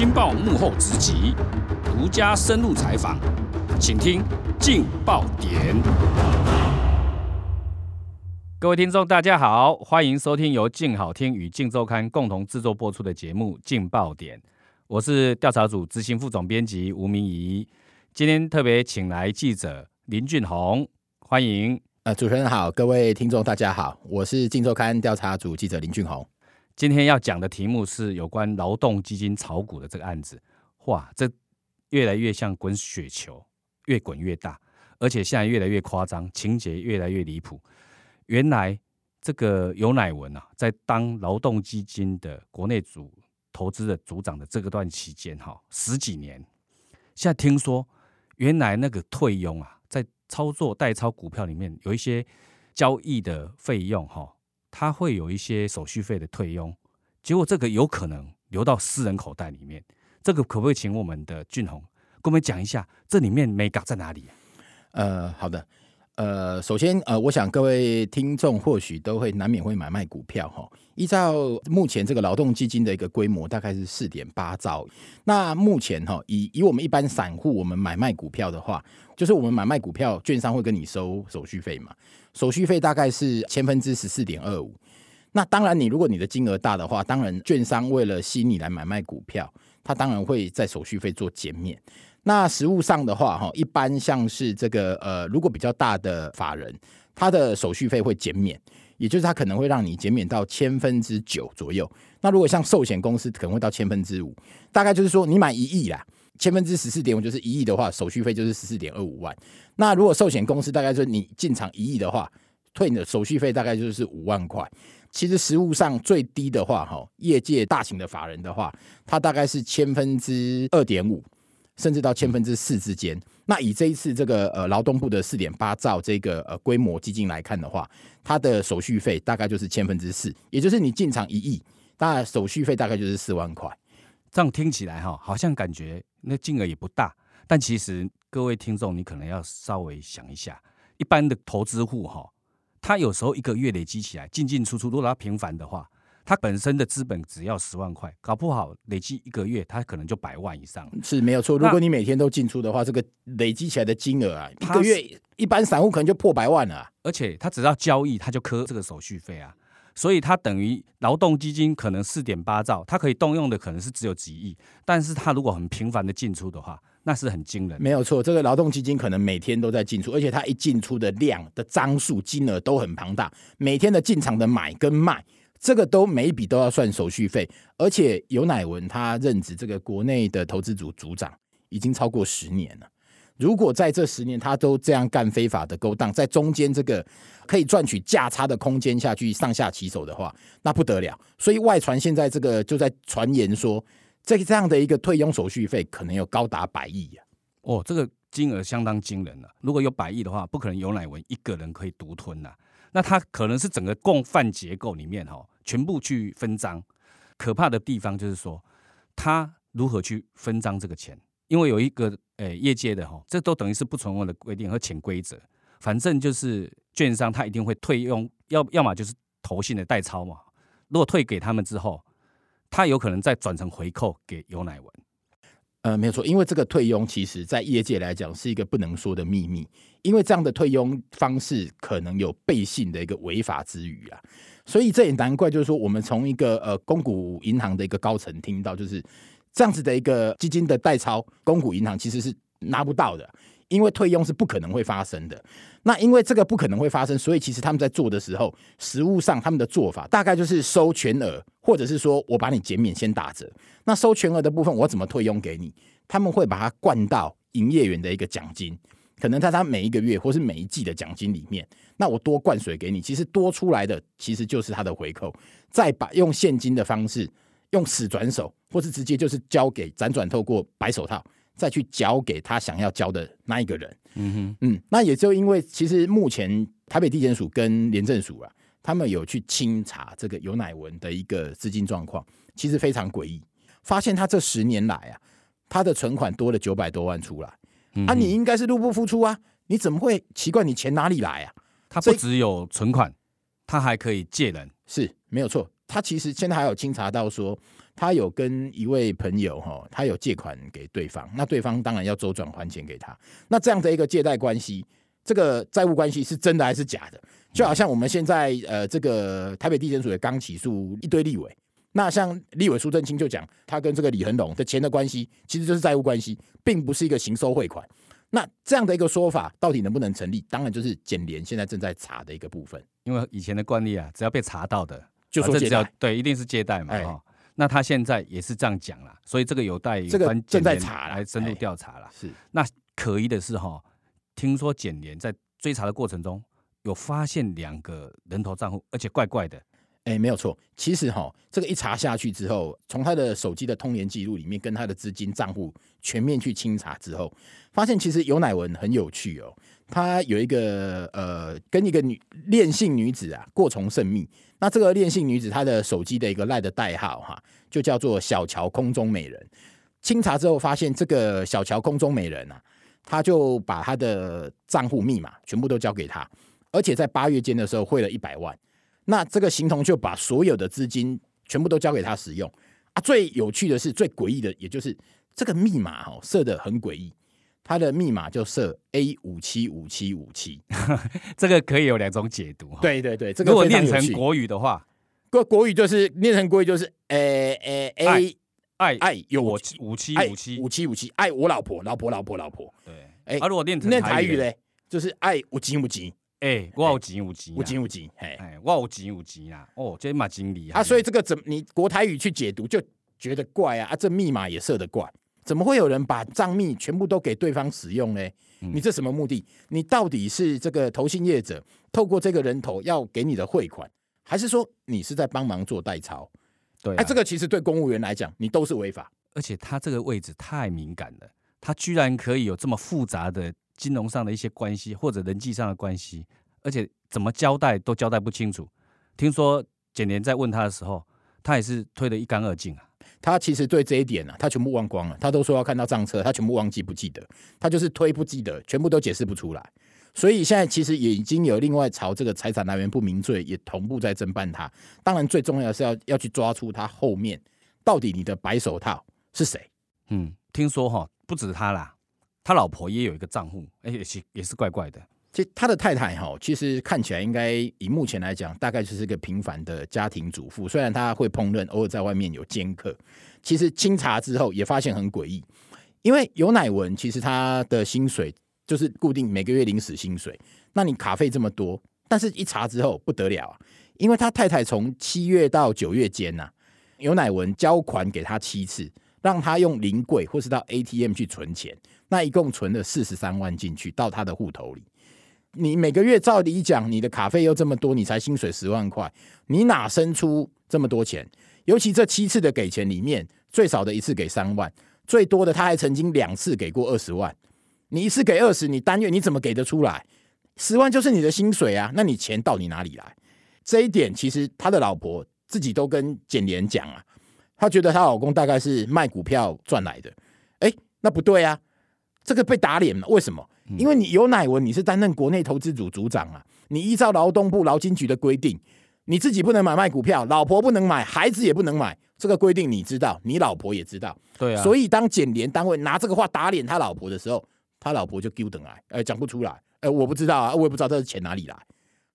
镜报幕后直击，独家深入采访，请听劲爆点。各位听众，大家好，欢迎收听由劲好听与劲周刊共同制作播出的节目《劲爆点》，我是调查组执行副总编辑吴明仪。今天特别请来记者林俊宏，欢迎。呃，主持人好，各位听众大家好，我是劲周刊调查组记者林俊宏。今天要讲的题目是有关劳动基金炒股的这个案子，哇，这越来越像滚雪球，越滚越大，而且现在越来越夸张，情节越来越离谱。原来这个尤乃文啊，在当劳动基金的国内组投资的组长的这个段期间，哈，十几年，现在听说原来那个退佣啊，在操作代操股票里面有一些交易的费用，哈。他会有一些手续费的退佣，结果这个有可能流到私人口袋里面，这个可不可以请我们的俊宏跟我们讲一下，这里面眉角在哪里？呃，好的。呃，首先，呃，我想各位听众或许都会难免会买卖股票哈。依照目前这个劳动基金的一个规模，大概是四点八兆。那目前哈，以以我们一般散户，我们买卖股票的话，就是我们买卖股票，券商会跟你收手续费嘛？手续费大概是千分之十四点二五。那当然，你如果你的金额大的话，当然券商为了吸引你来买卖股票，他当然会在手续费做减免。那实物上的话，哈，一般像是这个呃，如果比较大的法人，他的手续费会减免，也就是他可能会让你减免到千分之九左右。那如果像寿险公司，可能会到千分之五，大概就是说你买一亿啦，千分之十四点五就是一亿的话，手续费就是十四点二五万。那如果寿险公司大概说你进场一亿的话，退你的手续费大概就是五万块。其实实务上最低的话，哈，业界大型的法人的话，它大概是千分之二点五。甚至到千分之四之间。那以这一次这个呃劳动部的四点八兆这个呃规模基金来看的话，它的手续费大概就是千分之四，也就是你进场一亿，当然手续费大概就是四万块。这样听起来哈，好像感觉那金额也不大，但其实各位听众，你可能要稍微想一下，一般的投资户哈，他有时候一个月累积起来进进出出，如果他频繁的话。他本身的资本只要十万块，搞不好累积一个月，他可能就百万以上。是没有错。如果你每天都进出的话，这个累积起来的金额啊，一个月一般散户可能就破百万了啊。而且他只要交易，他就磕这个手续费啊。所以他等于劳动基金可能四点八兆，他可以动用的可能是只有几亿。但是他如果很频繁的进出的话，那是很惊人。没有错，这个劳动基金可能每天都在进出，而且他一进出的量的张数、金额都很庞大，每天的进场的买跟卖。这个都每一笔都要算手续费，而且尤乃文他任职这个国内的投资组组长已经超过十年了。如果在这十年他都这样干非法的勾当，在中间这个可以赚取价差的空间下去上下其手的话，那不得了。所以外传现在这个就在传言说，这这样的一个退佣手续费可能有高达百亿啊！哦，这个金额相当惊人了。如果有百亿的话，不可能尤乃文一个人可以独吞呐、那他可能是整个共犯结构里面哈，全部去分赃。可怕的地方就是说，他如何去分赃这个钱？因为有一个诶业界的哈，这都等于是不成文的规定和潜规则。反正就是券商他一定会退用，要要么就是投信的代操嘛。如果退给他们之后，他有可能再转成回扣给尤乃文。呃，没有错，因为这个退佣其实在业界来讲是一个不能说的秘密，因为这样的退佣方式可能有背信的一个违法之余啊，所以这也难怪，就是说我们从一个呃公股银行的一个高层听到，就是这样子的一个基金的代操，公股银行其实是拿不到的。因为退佣是不可能会发生的，那因为这个不可能会发生，所以其实他们在做的时候，实务上他们的做法大概就是收全额，或者是说我把你减免先打折。那收全额的部分，我怎么退佣给你？他们会把它灌到营业员的一个奖金，可能在他每一个月或是每一季的奖金里面，那我多灌水给你，其实多出来的其实就是他的回扣，再把用现金的方式，用死转手，或是直接就是交给辗转透过白手套。再去交给他想要交的那一个人，嗯哼，嗯，那也就因为其实目前台北地检署跟廉政署啊，他们有去清查这个尤乃文的一个资金状况，其实非常诡异，发现他这十年来啊，他的存款多了九百多万出来，嗯、啊，你应该是入不敷出啊，你怎么会奇怪你钱哪里来啊？他不只有存款，他还可以借人，是没有错，他其实现在还有清查到说。他有跟一位朋友哈，他有借款给对方，那对方当然要周转还钱给他。那这样的一个借贷关系，这个债务关系是真的还是假的？就好像我们现在呃，这个台北地检署也刚起诉一堆立委，那像立委苏正清就讲，他跟这个李恒龙的钱的关系其实就是债务关系，并不是一个行收汇款。那这样的一个说法到底能不能成立？当然就是检联现在正在查的一个部分。因为以前的惯例啊，只要被查到的，就说借贷，对，一定是借贷嘛。哈、哎，那他现在也是这样讲了，所以这个有待这个正在查来深入调查了。是，那可疑的是哈，听说检联在追查的过程中有发现两个人头账户，而且怪怪的。哎，没有错。其实哈，这个一查下去之后，从他的手机的通联记录里面，跟他的资金账户全面去清查之后，发现其实尤乃文很有趣哦。他有一个呃，跟一个女恋性女子啊过从甚密。那这个恋性女子她的手机的一个赖的代号哈，就叫做小乔空中美人。清查之后发现，这个小乔空中美人啊，他就把他的账户密码全部都交给他，而且在八月间的时候汇了一百万。那这个形同就把所有的资金全部都交给他使用啊！最有趣的是，最诡异的，也就是这个密码哦，设的很诡异。他的密码就设 A 五七五七五七，这个可以有两种解读。对对对，这个如果念成国语的话，国国语就是念成国语就是诶诶 A 爱爱有我五七五七五七五七爱我老婆老婆老婆老婆。对，哎，啊，如果念成念台语嘞，就是爱五七五七。哎、欸，我有钱有钱，有钱有钱，哎，哎，我有钱有钱啦！哦，这蛮经理啊，所以这个怎么你国台语去解读就觉得怪啊！啊，这密码也设得怪，怎么会有人把账密全部都给对方使用呢？嗯、你这什么目的？你到底是这个投信业者透过这个人头要给你的汇款，还是说你是在帮忙做代操？对、啊，哎、啊，这个其实对公务员来讲，你都是违法，而且他这个位置太敏感了，他居然可以有这么复杂的金融上的一些关系或者人际上的关系，而且。怎么交代都交代不清楚。听说检廉在问他的时候，他也是推得一干二净啊。他其实对这一点呢、啊，他全部忘光了。他都说要看到账册，他全部忘记不记得。他就是推不记得，全部都解释不出来。所以现在其实也已经有另外朝这个财产来源不明罪也同步在侦办他。当然最重要的是要要去抓出他后面到底你的白手套是谁。嗯，听说哈不止他啦，他老婆也有一个账户，哎也是也是怪怪的。其他的太太哈，其实看起来应该以目前来讲，大概就是一个平凡的家庭主妇。虽然他会烹饪，偶尔在外面有兼客。其实清查之后也发现很诡异，因为尤乃文其实他的薪水就是固定每个月领死薪水。那你卡费这么多，但是一查之后不得了啊，因为他太太从七月到九月间呐，尤乃文交款给他七次，让他用临柜或是到 ATM 去存钱，那一共存了四十三万进去到他的户头里。你每个月照理讲，你的卡费又这么多，你才薪水十万块，你哪生出这么多钱？尤其这七次的给钱里面，最少的一次给三万，最多的他还曾经两次给过二十万。你一次给二十，你单月你怎么给得出来？十万就是你的薪水啊，那你钱到底哪里来？这一点其实他的老婆自己都跟检廉讲啊，他觉得他老公大概是卖股票赚来的。哎，那不对啊，这个被打脸了，为什么？因为你有乃文，你是担任国内投资组组长啊，你依照劳动部劳金局的规定，你自己不能买卖股票，老婆不能买，孩子也不能买，这个规定你知道，你老婆也知道，对啊。所以当检联单位拿这个话打脸他老婆的时候，他老婆就丢等来，哎，讲不出来，哎，我不知道啊，我也不知道这是钱哪里来。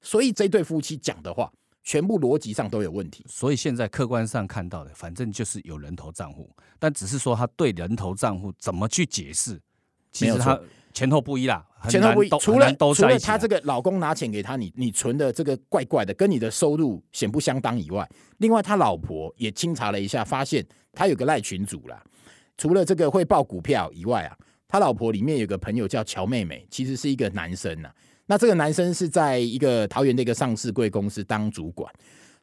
所以这对夫妻讲的话，全部逻辑上都有问题。所以现在客观上看到的，反正就是有人头账户，但只是说他对人头账户怎么去解释，其实他。前后不一啦，前后不一。除了除了他这个老公拿钱给他，你你存的这个怪怪的，跟你的收入显不相当以外，另外他老婆也清查了一下，发现他有个赖群主啦。除了这个会报股票以外啊，他老婆里面有个朋友叫乔妹妹，其实是一个男生呐。那这个男生是在一个桃园的一个上市贵公司当主管。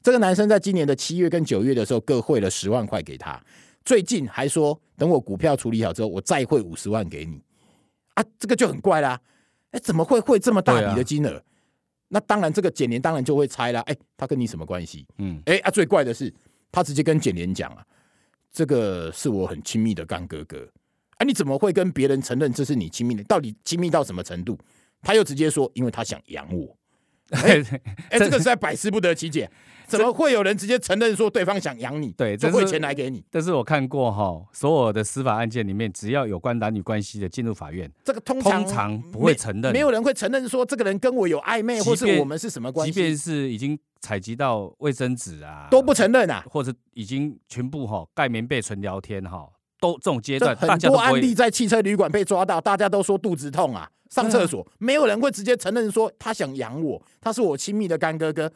这个男生在今年的七月跟九月的时候各汇了十万块给他，最近还说等我股票处理好之后，我再汇五十万给你。啊，这个就很怪啦！哎，怎么会汇这么大笔的金额？啊、那当然，这个简廉当然就会猜啦。哎，他跟你什么关系？嗯，哎啊，最怪的是，他直接跟简廉讲啊，这个是我很亲密的干哥哥。啊，你怎么会跟别人承认这是你亲密的？到底亲密到什么程度？他又直接说，因为他想养我。哎，哎，这个实在百思不得其解。怎么会有人直接承认说对方想养你？对，就汇钱来给你。但是我看过哈，所有的司法案件里面，只要有关男女关系的进入法院，这个通常通常不会承认没，没有人会承认说这个人跟我有暧昧，或是我们是什么关系。即便是已经采集到卫生纸啊，都不承认啊，或者已经全部哈盖棉被纯聊天哈，都这种阶段，很多案例在汽车旅馆被抓到，大家都说肚子痛啊，上厕所，没有人会直接承认说他想养我，他是我亲密的干哥哥。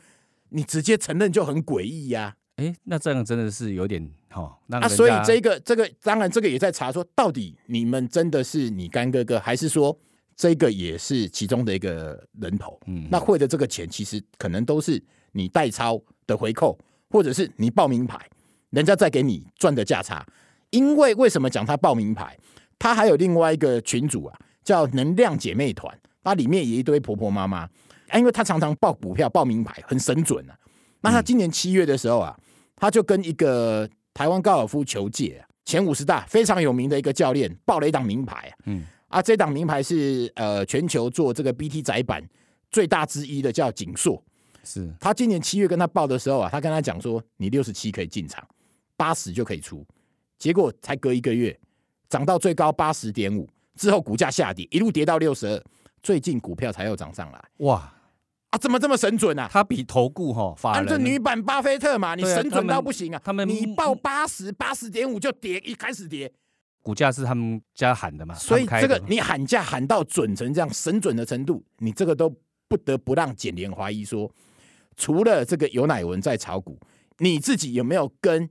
你直接承认就很诡异呀！哎，那这样真的是有点哈。那、啊、所以这个这个当然这个也在查说，到底你们真的是你干哥哥，还是说这个也是其中的一个人头？嗯，那汇的这个钱其实可能都是你代抄的回扣，或者是你报名牌，人家再给你赚的价差。因为为什么讲他报名牌？他还有另外一个群主啊，叫能量姐妹团，它里面也一堆婆婆妈妈。因为他常常报股票、报名牌，很神准啊。那他今年七月的时候啊，他就跟一个台湾高尔夫球界前五十大非常有名的一个教练报了一档名牌啊。嗯，啊，这档名牌是呃全球做这个 BT 载板最大之一的，叫景硕。是他今年七月跟他报的时候啊，他跟他讲说，你六十七可以进场，八十就可以出。结果才隔一个月，涨到最高八十点五，之后股价下跌，一路跌到六十二，最近股票才又涨上来。哇！啊，怎么这么神准啊？他比投顾哈，反正女版巴菲特嘛，你神准到不行啊！他们你报八十八十点五就跌，一开始跌，股价是他们家喊的嘛？所以这个你喊价喊到准成这样神准的程度，你这个都不得不让检廉怀疑说，除了这个有乃文在炒股，你自己有没有跟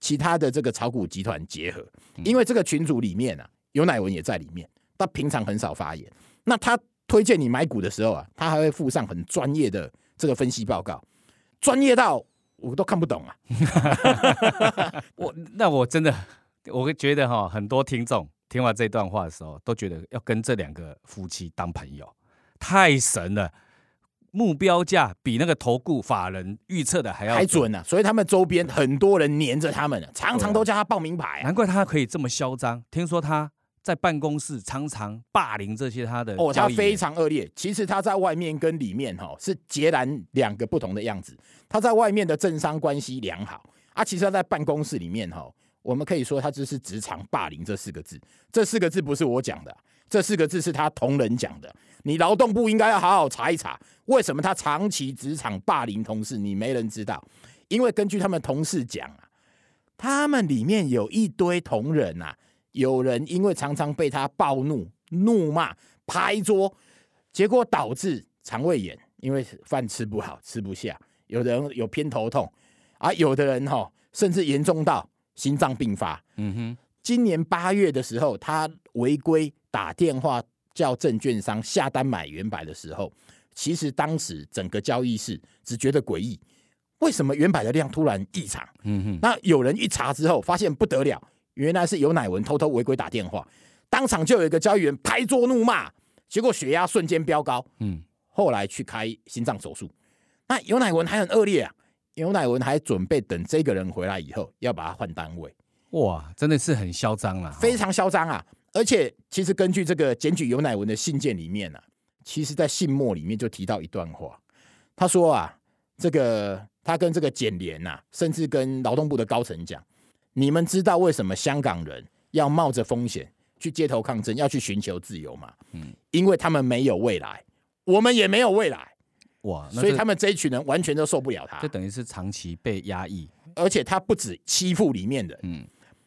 其他的这个炒股集团结合？因为这个群组里面啊，有乃文也在里面，他平常很少发言，那他。推荐你买股的时候啊，他还会附上很专业的这个分析报告，专业到我都看不懂啊。我那我真的，我会觉得哈，很多听众听完这段话的时候，都觉得要跟这两个夫妻当朋友，太神了，目标价比那个投顾法人预测的还要还准啊，所以他们周边很多人黏着他们，常常都叫他报名牌啊，难怪他可以这么嚣张。听说他。在办公室常常霸凌这些他的哦，他非常恶劣。其实他在外面跟里面哈是截然两个不同的样子。他在外面的政商关系良好啊，其实他在办公室里面哈，我们可以说他就是职场霸凌这四个字。这四个字不是我讲的，这四个字是他同仁讲的。你劳动部应该要好好查一查，为什么他长期职场霸凌同事？你没人知道，因为根据他们同事讲啊，他们里面有一堆同仁啊。有人因为常常被他暴怒、怒骂、拍桌，结果导致肠胃炎，因为饭吃不好、吃不下。有的人有偏头痛，啊，有的人哈甚至严重到心脏病发。嗯哼，今年八月的时候，他违规打电话叫证券商下单买元百的时候，其实当时整个交易室只觉得诡异，为什么元百的量突然异常？嗯哼，那有人一查之后，发现不得了。原来是有乃文偷偷违规打电话，当场就有一个交易员拍桌怒骂，结果血压瞬间飙高。嗯，后来去开心脏手术。那有乃文还很恶劣啊，有乃文还准备等这个人回来以后要把他换单位。哇，真的是很嚣张啊，非常嚣张啊！而且其实根据这个检举有乃文的信件里面呢、啊，其实在信末里面就提到一段话，他说啊，这个他跟这个检联呐，甚至跟劳动部的高层讲。你们知道为什么香港人要冒着风险去街头抗争，要去寻求自由吗？嗯，因为他们没有未来，我们也没有未来。哇，所以他们这一群人完全都受不了他。就等于是长期被压抑，而且他不止欺负里面的。嗯，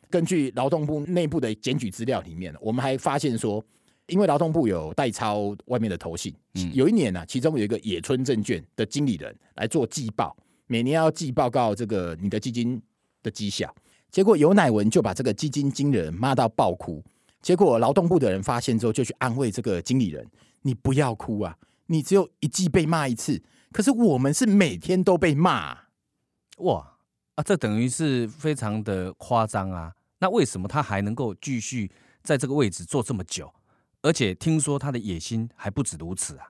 根据劳动部内部的检举资料里面，我们还发现说，因为劳动部有代抄外面的投信，嗯，有一年呢，其中有一个野村证券的经理人来做季报，每年要季报告这个你的基金的绩效。结果尤乃文就把这个基金经理人骂到爆哭，结果劳动部的人发现之后就去安慰这个经理人：“你不要哭啊，你只有一季被骂一次，可是我们是每天都被骂，哇啊，这等于是非常的夸张啊！那为什么他还能够继续在这个位置做这么久？而且听说他的野心还不止如此啊！”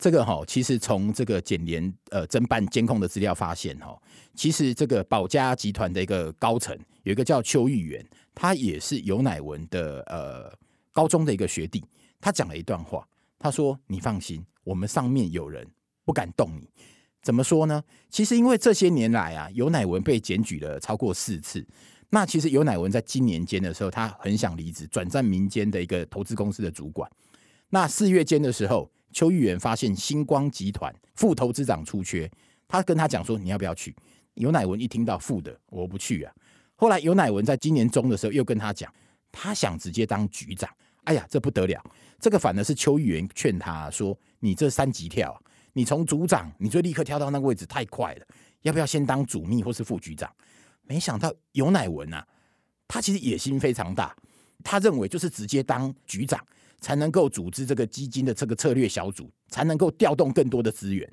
这个哈，其实从这个检联呃侦办监控的资料发现哈，其实这个宝佳集团的一个高层有一个叫邱玉元，他也是尤乃文的呃高中的一个学弟。他讲了一段话，他说：“你放心，我们上面有人不敢动你。怎么说呢？其实因为这些年来啊，尤乃文被检举了超过四次。那其实尤乃文在今年间的时候，他很想离职，转战民间的一个投资公司的主管。那四月间的时候，邱玉元发现星光集团副投资长出缺，他跟他讲说：“你要不要去？”尤乃文一听到副的，我不去啊。后来尤乃文在今年中的时候又跟他讲，他想直接当局长。哎呀，这不得了！这个反而是邱玉元劝他说：“你这三级跳。”你从组长，你就立刻跳到那个位置太快了，要不要先当主秘或是副局长？没想到尤乃文啊，他其实野心非常大，他认为就是直接当局长才能够组织这个基金的这个策略小组，才能够调动更多的资源。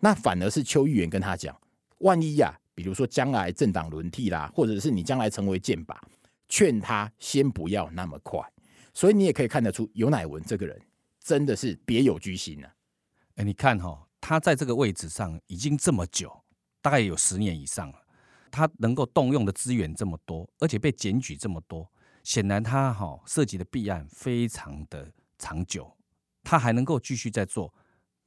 那反而是邱议员跟他讲，万一呀、比如说将来政党轮替啦，或者是你将来成为剑靶，劝他先不要那么快。所以你也可以看得出，尤乃文这个人真的是别有居心呢、啊。哎，你看哈、哦，他在这个位置上已经这么久，大概有十年以上了。他能够动用的资源这么多，而且被检举这么多，显然他哈、涉及的弊案非常的长久。他还能够继续在做，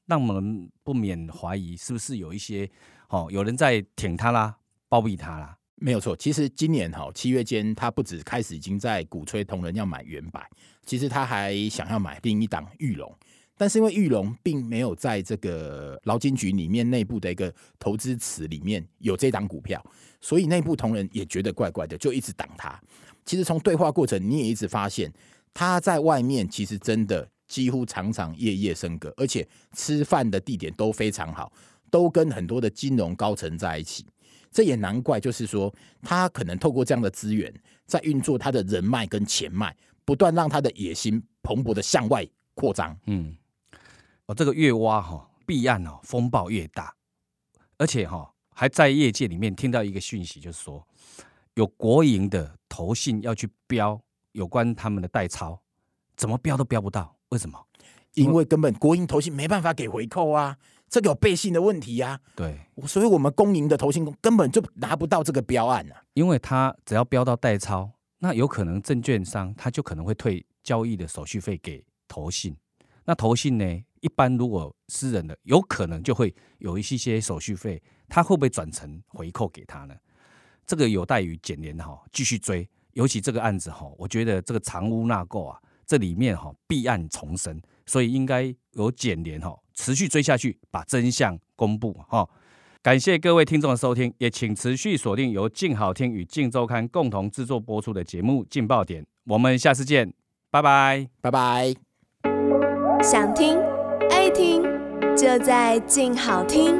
让我们不免怀疑是不是有一些哦有人在挺他啦、包庇他啦。没有错，其实今年哈七月间，他不止开始已经在鼓吹同仁要买原百，其实他还想要买另一档裕隆。但是因为裕隆并没有在这个劳金局里面内部的一个投资池里面有这档股票，所以内部同仁也觉得怪怪的，就一直挡他。其实从对话过程，你也一直发现他在外面其实真的几乎常常夜夜笙歌，而且吃饭的地点都非常好，都跟很多的金融高层在一起。这也难怪，就是说他可能透过这样的资源，在运作他的人脉跟钱脉，不断让他的野心蓬勃的向外扩张。嗯。哦，这个越挖哈，弊案哦，风暴越大，而且哈，还在业界里面听到一个讯息，就是说有国营的投信要去标有关他们的代操，怎么标都标不到，为什么？因为根本国营投信没办法给回扣啊，这个有背信的问题呀。对，所以我们公营的投信根本就拿不到这个标案啊，因为他只要标到代操，那有可能证券商他就可能会退交易的手续费给投信，那投信呢？一般如果私人的，有可能就会有一些些手续费，他会不会转成回扣给他呢？这个有待于检联哈继续追，尤其这个案子哈，我觉得这个藏污纳垢啊，这里面哈弊案丛生，所以应该由检联哈持续追下去，把真相公布哈。感谢各位听众的收听，也请持续锁定由静好听与静周刊共同制作播出的节目《劲爆点》，我们下次见，拜拜，拜拜，想听。爱听就在静好听。